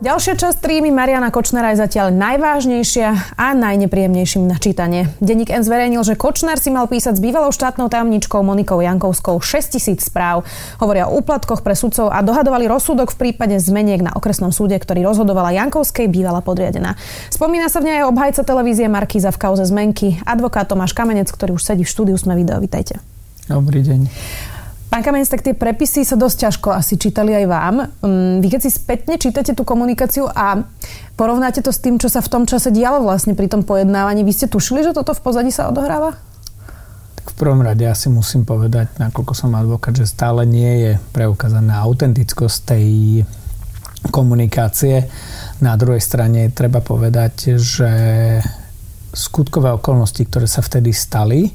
Ďalšia časť trímy Mariana Kočnera je zatiaľ najvážnejšia a najnepríjemnejším na čítanie. Denník N zverejnil, že Kočner si mal písať s bývalou štátnou tajomničkou Monikou Jankovskou 6000 správ. Hovoria o úplatkoch pre sudcov a dohadovali rozsudok v prípade zmeniek na okresnom súde, ktorý rozhodovala Jankovskej bývala podriadená. Spomína sa v nej aj obhajca televízie Markíza v kauze zmenky, advokát Tomáš Kamenec, ktorý už sedí v štúdiu Sme video. Vítajte. Dobrý deň. Pán Kamenec, tak tie prepisy sa dosť ťažko asi čítali aj vám. Mm, vy keď si spätne čítate tú komunikáciu a porovnáte to s tým, čo sa v tom čase dialo vlastne pri tom pojednávaní, vy ste tušili, že toto v pozadí sa odohráva? Tak v prvom rade asi musím povedať, nakoľko som advokát, že stále nie je preukázaná autentickosť tej komunikácie. Na druhej strane treba povedať, že skutkové okolnosti, ktoré sa vtedy stali,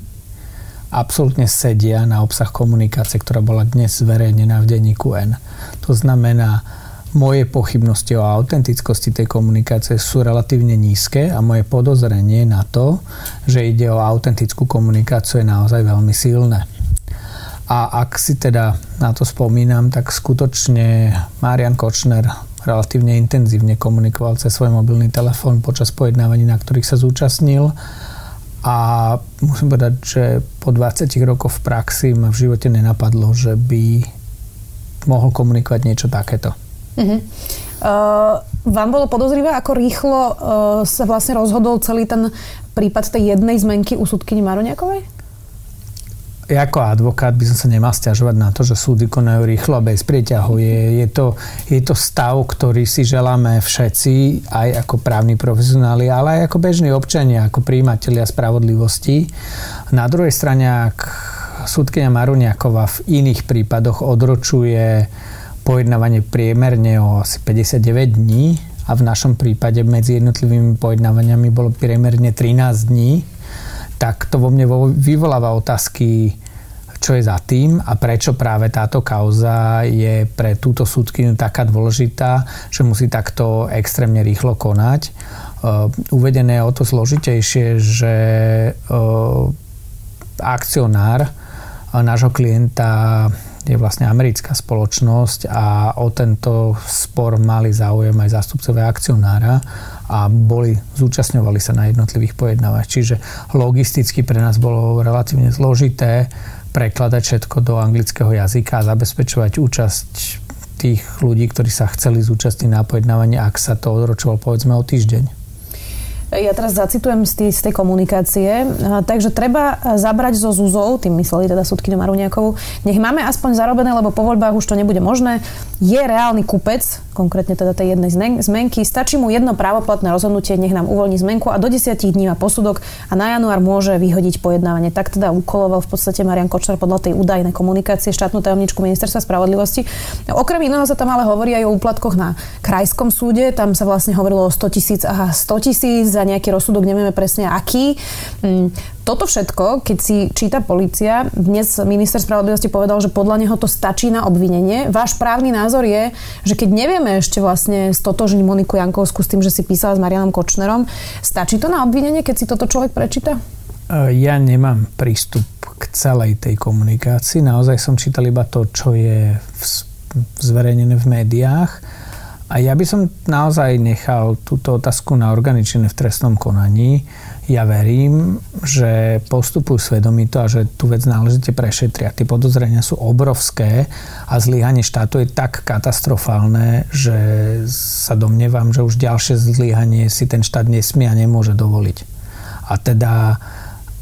absolútne sedia na obsah komunikácie, ktorá bola dnes zverejnená v denníku N. To znamená, moje pochybnosti o autentickosti tej komunikácie sú relatívne nízke a moje podozrenie na to, že ide o autentickú komunikáciu je naozaj veľmi silné. A ak si teda na to spomínam, tak skutočne Marian Kočner relatívne intenzívne komunikoval cez svoj mobilný telefón počas pojednávaní, na ktorých sa zúčastnil a musím povedať, že po 20 rokoch v praxi ma v živote nenapadlo, že by mohol komunikovať niečo takéto. Uh-huh. Uh, vám bolo podozrivé, ako rýchlo uh, sa vlastne rozhodol celý ten prípad tej jednej zmenky u súdkyni Maroniakovej? Ja ako advokát by som sa nemal stiažovať na to, že súdy konajú rýchlo a bez prieťahu. Je, je, to, je to stav, ktorý si želáme všetci, aj ako právni profesionáli, ale aj ako bežní občania, ako príjimatelia spravodlivosti. Na druhej strane, ak súdkynia Maruniakova v iných prípadoch odročuje pojednávanie priemerne o asi 59 dní a v našom prípade medzi jednotlivými pojednávaniami bolo priemerne 13 dní, tak to vo mne vyvoláva otázky, čo je za tým a prečo práve táto kauza je pre túto súdkyňu taká dôležitá, že musí takto extrémne rýchlo konať. Uh, uvedené je o to zložitejšie, že uh, akcionár uh, nášho klienta je vlastne americká spoločnosť a o tento spor mali záujem aj zástupcovia akcionára a boli, zúčastňovali sa na jednotlivých pojednávach. Čiže logisticky pre nás bolo relatívne zložité prekladať všetko do anglického jazyka a zabezpečovať účasť tých ľudí, ktorí sa chceli zúčastniť na pojednávanie, ak sa to odročovalo povedzme o týždeň. Ja teraz zacitujem z tej, z tej komunikácie. Takže treba zabrať zo Zuzou, tým mysleli teda súdkyňu Maruniakovú, nech máme aspoň zarobené, lebo po voľbách už to nebude možné. Je reálny kupec, konkrétne teda tej jednej zmenky, stačí mu jedno právoplatné rozhodnutie, nech nám uvoľní zmenku a do 10 dní má posudok a na január môže vyhodiť pojednávanie. Tak teda ukoloval v podstate Marian Kočner podľa tej údajnej komunikácie štátnu tajomničku ministerstva spravodlivosti. Okrem iného sa tam ale hovorí aj o úplatkoch na krajskom súde. Tam sa vlastne hovorilo o 100 tisíc a 100 tisíc za nejaký rozsudok, nevieme presne aký. Toto všetko, keď si číta policia, dnes minister spravodlivosti povedal, že podľa neho to stačí na obvinenie. Váš právny názor je, že keď nevieme ešte vlastne stotožniť Moniku Jankovskú s tým, že si písala s Marianom Kočnerom, stačí to na obvinenie, keď si toto človek prečíta? E, ja nemám prístup k celej tej komunikácii. Naozaj som čítal iba to, čo je zverejnené v médiách a ja by som naozaj nechal túto otázku na organičené v trestnom konaní. Ja verím, že postupujú svedomito a že tú vec náležite prešetria. Tie podozrenia sú obrovské a zlyhanie štátu je tak katastrofálne, že sa domnievam, že už ďalšie zlyhanie si ten štát nesmie a nemôže dovoliť. A teda,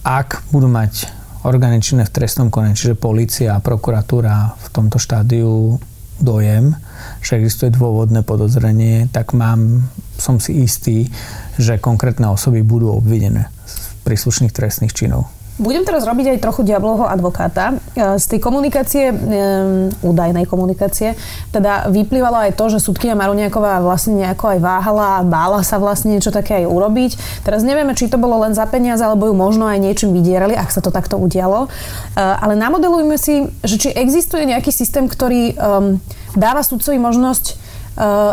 ak budú mať organičné v trestnom konaní, čiže policia a prokuratúra v tomto štádiu dojem, že existuje dôvodné podozrenie, tak mám, som si istý, že konkrétne osoby budú obvinené z príslušných trestných činov. Budem teraz robiť aj trochu diablovho advokáta. E, z tej komunikácie, um, údajnej komunikácie, teda vyplývalo aj to, že súdkynia Maruniaková vlastne nejako aj váhala bála sa vlastne niečo také aj urobiť. Teraz nevieme, či to bolo len za peniaze, alebo ju možno aj niečím vydierali, ak sa to takto udialo. Uh, ale namodelujme si, že či existuje nejaký systém, ktorý um, dáva sudcovi možnosť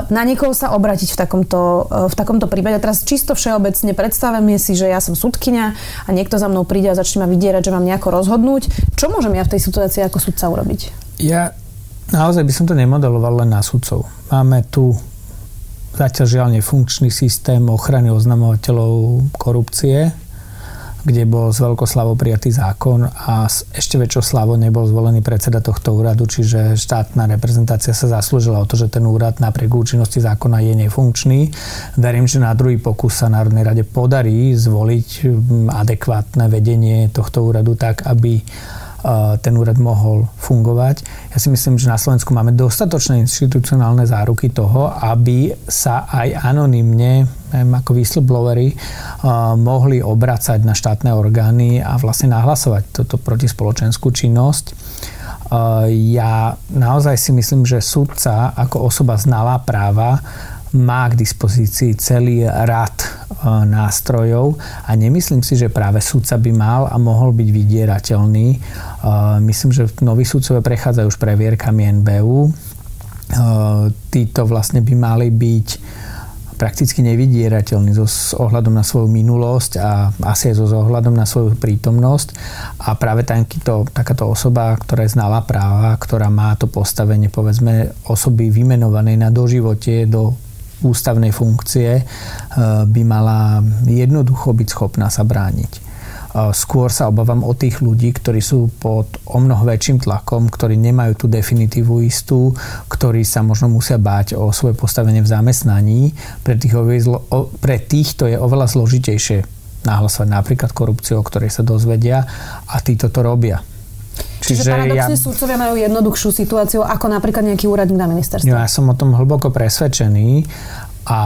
na niekoho sa obratiť v takomto, v takomto prípade. Teraz čisto všeobecne predstavíme si, že ja som sudkynia a niekto za mnou príde a začne ma vydierať, že mám nejako rozhodnúť. Čo môžem ja v tej situácii ako sudca urobiť? Ja naozaj by som to nemodeloval len na sudcov. Máme tu zatiaľ žiaľ nefunkčný systém ochrany oznamovateľov korupcie, kde bol z veľkoslavou prijatý zákon a s ešte väčšou slavou nebol zvolený predseda tohto úradu, čiže štátna reprezentácia sa zaslúžila o to, že ten úrad napriek účinnosti zákona je nefunkčný. Verím, že na druhý pokus sa Národnej rade podarí zvoliť adekvátne vedenie tohto úradu tak, aby ten úrad mohol fungovať. Ja si myslím, že na Slovensku máme dostatočné institucionálne záruky toho, aby sa aj anonymne ako whistleblowery mohli obracať na štátne orgány a vlastne nahlasovať toto protispoločenskú činnosť. Ja naozaj si myslím, že sudca ako osoba znalá práva má k dispozícii celý rad e, nástrojov a nemyslím si, že práve sudca by mal a mohol byť vydierateľný. Myslím, že noví sudcovia prechádzajú už previerkami NBU. Títo vlastne by mali byť prakticky nevydierateľný so, s ohľadom na svoju minulosť a asi aj so, ohľadom na svoju prítomnosť. A práve takýto, takáto osoba, ktorá je znala práva, ktorá má to postavenie, povedzme, osoby vymenovanej na doživote do ústavnej funkcie, e, by mala jednoducho byť schopná sa brániť. Skôr sa obávam o tých ľudí, ktorí sú pod o mnoho väčším tlakom, ktorí nemajú tú definitívu istú, ktorí sa možno musia báť o svoje postavenie v zamestnaní. Pre tých, pre tých to je oveľa zložitejšie nahlasovať napríklad korupciu, o ktorej sa dozvedia a títo to robia. Čiže, Čiže paradoxne ja, súdcovia majú jednoduchšiu situáciu ako napríklad nejaký úradník na ministerstve. Ja som o tom hlboko presvedčený a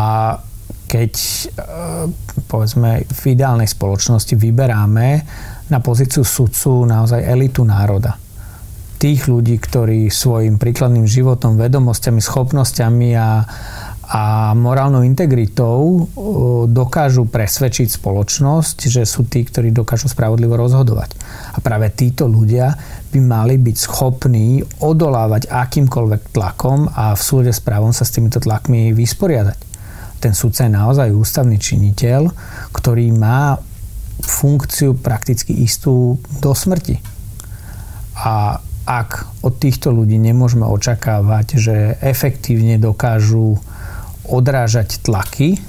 keď e, povedzme v ideálnej spoločnosti vyberáme na pozíciu sudcu naozaj elitu národa. Tých ľudí, ktorí svojim príkladným životom, vedomosťami, schopnosťami a a morálnou integritou dokážu presvedčiť spoločnosť, že sú tí, ktorí dokážu spravodlivo rozhodovať. A práve títo ľudia by mali byť schopní odolávať akýmkoľvek tlakom a v súde s právom sa s týmito tlakmi vysporiadať. Ten súdca je naozaj ústavný činiteľ, ktorý má funkciu prakticky istú do smrti. A ak od týchto ľudí nemôžeme očakávať, že efektívne dokážu odrážať tlaky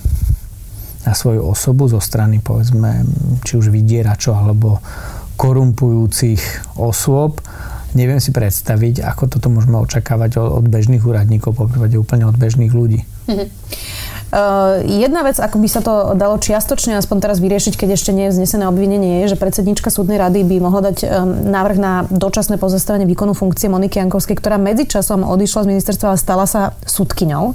na svoju osobu zo strany povedzme či už vydieračov alebo korumpujúcich osôb. Neviem si predstaviť, ako toto môžeme očakávať od bežných úradníkov, po úplne od bežných ľudí. Mm-hmm. Uh, jedna vec, ako by sa to dalo čiastočne aspoň teraz vyriešiť, keď ešte nie je vznesené obvinenie, je, že predsednička súdnej rady by mohla dať um, návrh na dočasné pozastavenie výkonu funkcie Moniky Jankovskej, ktorá medzičasom odišla z ministerstva a stala sa súdkyňou.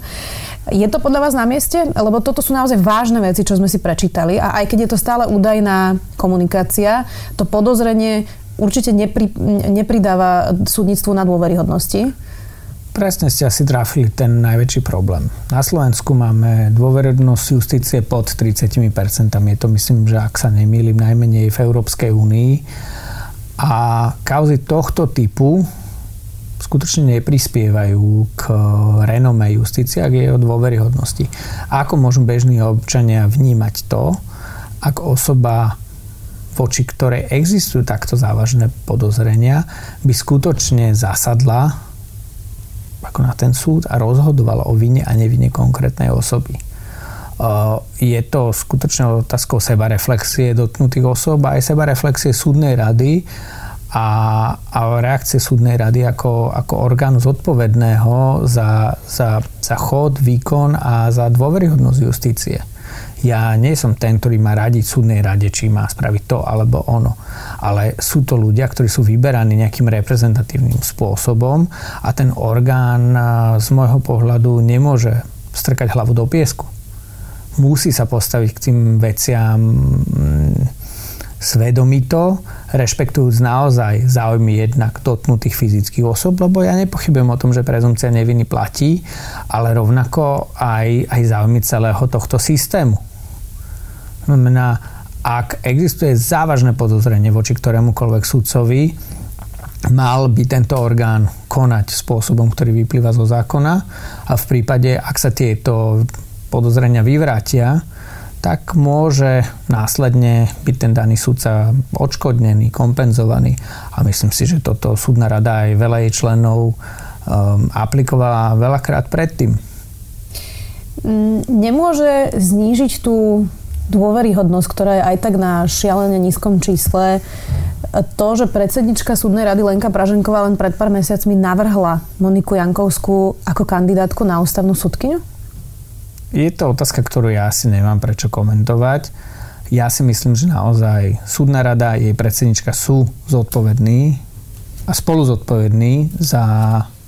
Je to podľa vás na mieste? Lebo toto sú naozaj vážne veci, čo sme si prečítali a aj keď je to stále údajná komunikácia, to podozrenie určite nepri, nepridáva súdnictvu na dôveryhodnosti. Presne ste asi trafili ten najväčší problém. Na Slovensku máme dôveryhodnosť justície pod 30%. Je to myslím, že ak sa nemýlim, najmenej v Európskej únii. A kauzy tohto typu skutočne neprispievajú k renome justície a k jej dôveryhodnosti. Ako môžu bežní občania vnímať to, ak osoba voči ktorej existujú takto závažné podozrenia, by skutočne zasadla ako na ten súd a rozhodovala o vine a nevine konkrétnej osoby. Je to skutočne otázkou sebareflexie dotknutých osob a aj sebareflexie súdnej rady, a, a reakcie súdnej rady ako, ako orgánu zodpovedného za, za, za chod, výkon a za dôveryhodnosť justície. Ja nie som ten, ktorý má radiť súdnej rade, či má spraviť to alebo ono. Ale sú to ľudia, ktorí sú vyberaní nejakým reprezentatívnym spôsobom a ten orgán z môjho pohľadu nemôže strkať hlavu do piesku. Musí sa postaviť k tým veciam svedomito, rešpektujúc naozaj záujmy jednak dotknutých fyzických osob, lebo ja nepochybujem o tom, že prezumcia neviny platí, ale rovnako aj, aj záujmy celého tohto systému. Znamená, ak existuje závažné podozrenie voči ktorémukoľvek sudcovi, mal by tento orgán konať spôsobom, ktorý vyplýva zo zákona a v prípade, ak sa tieto podozrenia vyvrátia, tak môže následne byť ten daný sudca odškodnený, kompenzovaný. A myslím si, že toto súdna rada aj veľa jej členov um, aplikovala veľakrát predtým. Mm, nemôže znížiť tú dôveryhodnosť, ktorá je aj tak na šialene nízkom čísle, to, že predsednička súdnej rady Lenka Praženková len pred pár mesiacmi navrhla Moniku Jankovskú ako kandidátku na ústavnú súdkyňu? Je to otázka, ktorú ja asi nemám prečo komentovať. Ja si myslím, že naozaj súdna rada a jej predsednička sú zodpovední a spolu zodpovední za,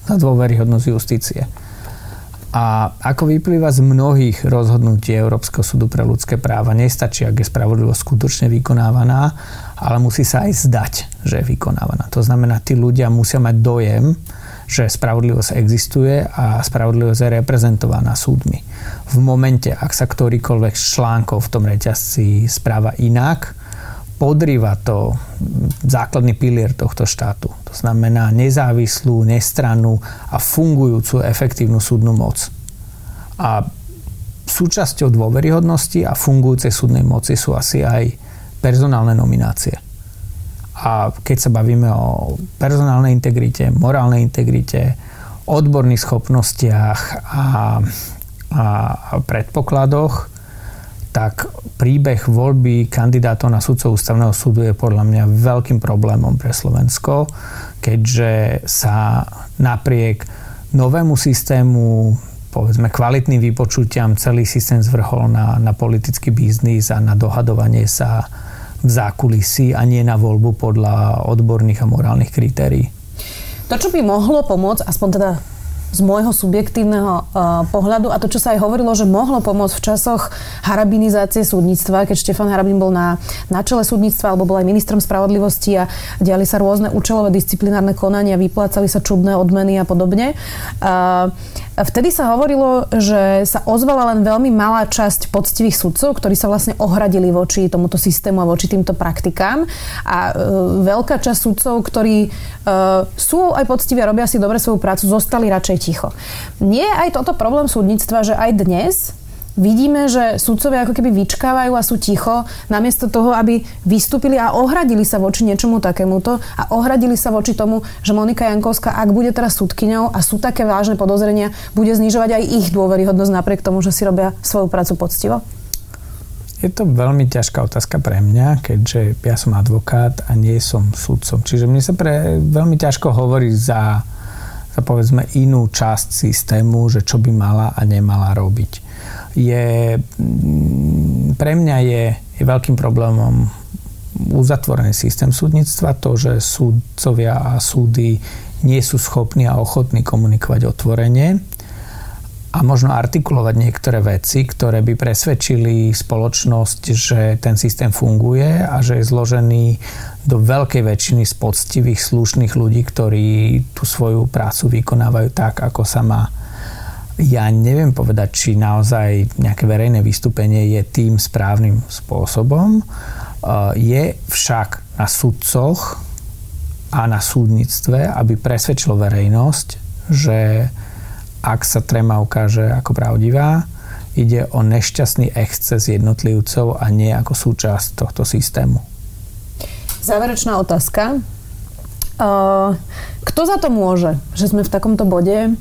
za dôveryhodnosť justície. A ako vyplýva z mnohých rozhodnutí Európskeho súdu pre ľudské práva, nestačí, ak je spravodlivosť skutočne vykonávaná, ale musí sa aj zdať, že je vykonávaná. To znamená, tí ľudia musia mať dojem, že spravodlivosť existuje a spravodlivosť je reprezentovaná súdmi. V momente, ak sa ktorýkoľvek z článkov v tom reťazci správa inak, podrýva to základný pilier tohto štátu. To znamená nezávislú, nestrannú a fungujúcu efektívnu súdnu moc. A súčasťou dôveryhodnosti a fungujúcej súdnej moci sú asi aj personálne nominácie. A keď sa bavíme o personálnej integrite, morálnej integrite, odborných schopnostiach a, a predpokladoch, tak príbeh voľby kandidátov na sudcov ústavného súdu je podľa mňa veľkým problémom pre Slovensko, keďže sa napriek novému systému povedzme kvalitným vypočutiam celý systém zvrhol na, na politický biznis a na dohadovanie sa v zákulisí a nie na voľbu podľa odborných a morálnych kritérií. To, čo by mohlo pomôcť, aspoň teda z môjho subjektívneho uh, pohľadu a to, čo sa aj hovorilo, že mohlo pomôcť v časoch harabinizácie súdnictva, keď Štefan Harabin bol na, na čele súdnictva alebo bol aj ministrom spravodlivosti a diali sa rôzne účelové disciplinárne konania, vyplácali sa čudné odmeny a podobne. Uh, Vtedy sa hovorilo, že sa ozvala len veľmi malá časť poctivých sudcov, ktorí sa vlastne ohradili voči tomuto systému a voči týmto praktikám. A e, veľká časť sudcov, ktorí e, sú aj poctiví a robia si dobre svoju prácu, zostali radšej ticho. Nie je aj toto problém súdnictva, že aj dnes vidíme, že sudcovia ako keby vyčkávajú a sú ticho, namiesto toho, aby vystúpili a ohradili sa voči niečomu takémuto a ohradili sa voči tomu, že Monika Jankovská, ak bude teraz súdkyňou a sú také vážne podozrenia, bude znižovať aj ich dôveryhodnosť napriek tomu, že si robia svoju prácu poctivo? Je to veľmi ťažká otázka pre mňa, keďže ja som advokát a nie som sudcom. Čiže mne sa pre, veľmi ťažko hovorí za povedzme inú časť systému, že čo by mala a nemala robiť. Je, mm, pre mňa je, je veľkým problémom uzatvorený systém súdnictva, to, že súdcovia a súdy nie sú schopní a ochotní komunikovať otvorene a možno artikulovať niektoré veci, ktoré by presvedčili spoločnosť, že ten systém funguje a že je zložený do veľkej väčšiny z poctivých, slušných ľudí, ktorí tú svoju prácu vykonávajú tak, ako sa má. Ja neviem povedať, či naozaj nejaké verejné vystúpenie je tým správnym spôsobom. Je však na sudcoch a na súdnictve, aby presvedčilo verejnosť, že ak sa tréma ukáže ako pravdivá, ide o nešťastný exces jednotlivcov a nie ako súčasť tohto systému. Záverečná otázka. Kto za to môže, že sme v takomto bode?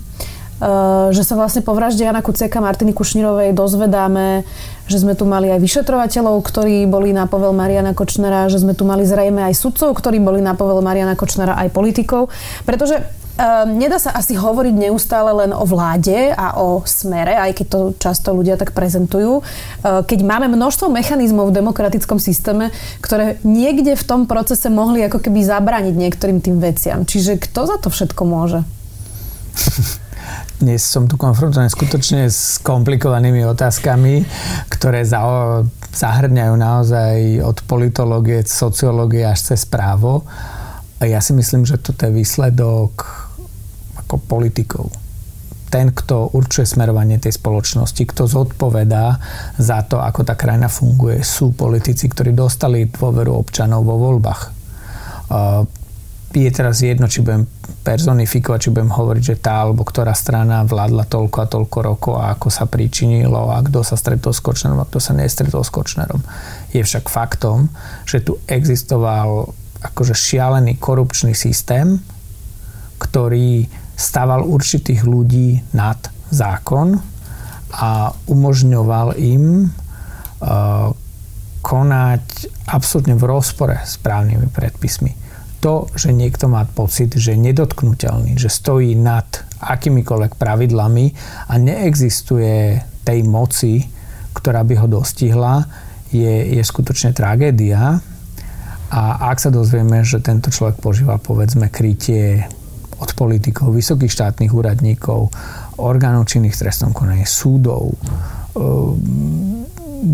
Že sa vlastne po vražde Jana Kuciaka Martiny Kušnírovej dozvedáme, že sme tu mali aj vyšetrovateľov, ktorí boli na povel Mariana Kočnera, že sme tu mali zrejme aj sudcov, ktorí boli na povel Mariana Kočnera, aj politikov. Pretože Um, nedá sa asi hovoriť neustále len o vláde a o smere, aj keď to často ľudia tak prezentujú, uh, keď máme množstvo mechanizmov v demokratickom systéme, ktoré niekde v tom procese mohli ako keby zabrániť niektorým tým veciam. Čiže kto za to všetko môže? dnes som tu konfrontovaný skutočne s komplikovanými otázkami, ktoré zahrňajú naozaj od politológie, sociológie až cez právo. A ja si myslím, že toto je výsledok ako politikov. Ten, kto určuje smerovanie tej spoločnosti, kto zodpovedá za to, ako tá krajina funguje, sú politici, ktorí dostali dôveru občanov vo voľbách je teraz jedno, či budem personifikovať, či budem hovoriť, že tá alebo ktorá strana vládla toľko a toľko rokov a ako sa pričinilo a kto sa stretol s Kočnerom a kto sa nestretol s Kočnerom. Je však faktom, že tu existoval akože šialený korupčný systém, ktorý staval určitých ľudí nad zákon a umožňoval im uh, konať absolútne v rozpore s právnymi predpismi to, že niekto má pocit, že je nedotknutelný, že stojí nad akýmikoľvek pravidlami a neexistuje tej moci, ktorá by ho dostihla, je, je skutočne tragédia. A ak sa dozvieme, že tento človek požíva povedzme krytie od politikov, vysokých štátnych úradníkov, orgánov činných trestnom konaní, súdov, ehm,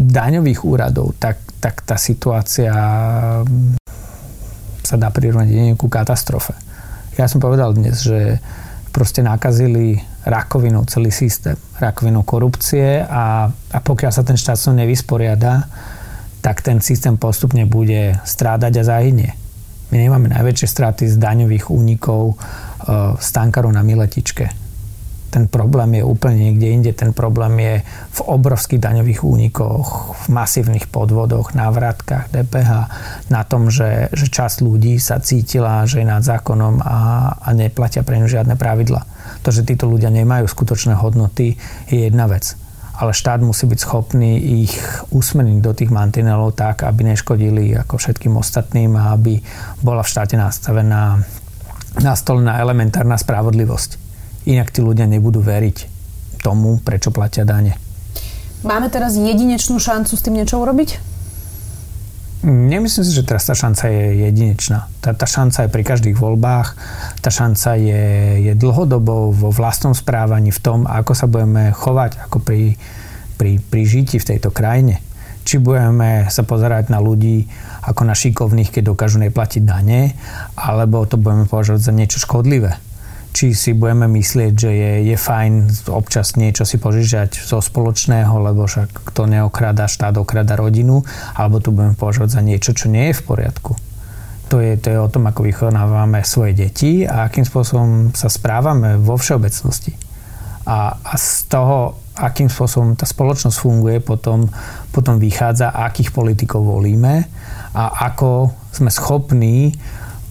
daňových úradov, tak, tak tá situácia sa dá prirovnať ku katastrofe. Ja som povedal dnes, že proste nakazili rakovinou celý systém, rakovinou korupcie a, a pokiaľ sa ten štát nevysporiada, tak ten systém postupne bude strádať a zahynie. My nemáme najväčšie straty z daňových únikov e, stankarov na Miletičke ten problém je úplne niekde inde. Ten problém je v obrovských daňových únikoch, v masívnych podvodoch, návratkách DPH, na tom, že, že časť ľudí sa cítila, že je nad zákonom a, a neplatia pre ňu žiadne pravidla. To, že títo ľudia nemajú skutočné hodnoty, je jedna vec. Ale štát musí byť schopný ich usmeniť do tých mantinelov tak, aby neškodili ako všetkým ostatným a aby bola v štáte nastavená nastolená elementárna spravodlivosť Inak tí ľudia nebudú veriť tomu, prečo platia dane. Máme teraz jedinečnú šancu s tým niečo urobiť? Nemyslím si, že teraz tá šanca je jedinečná. Tá, tá šanca je pri každých voľbách, tá šanca je, je dlhodobou vo vlastnom správaní, v tom, ako sa budeme chovať ako pri, pri, pri žití v tejto krajine. Či budeme sa pozerať na ľudí ako na šikovných, keď dokážu neplatiť dane, alebo to budeme považovať za niečo škodlivé či si budeme myslieť, že je, je fajn občas niečo si požičať zo spoločného, lebo však kto neokrada štát, okrada rodinu, alebo to budeme považovať za niečo, čo nie je v poriadku. To je, to je o tom, ako vychovávame svoje deti a akým spôsobom sa správame vo všeobecnosti. A, a z toho, akým spôsobom tá spoločnosť funguje, potom, potom vychádza, akých politikov volíme a ako sme schopní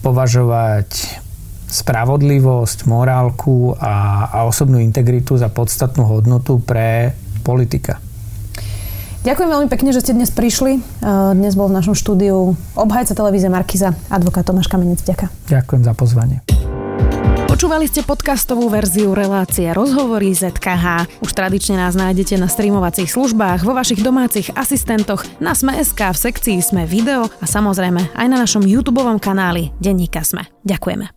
považovať spravodlivosť, morálku a, a osobnú integritu za podstatnú hodnotu pre politika. Ďakujem veľmi pekne, že ste dnes prišli. Dnes bol v našom štúdiu obhajca televízie Markiza, advokát Tomáš Kamenec. Ďakujem. Ďakujem za pozvanie. Počúvali ste podcastovú verziu relácie Rozhovory ZKH. Už tradične nás nájdete na streamovacích službách, vo vašich domácich asistentoch, na Sme.sk, v sekcii Sme video a samozrejme aj na našom YouTube kanáli Denníka Sme. Ďakujeme.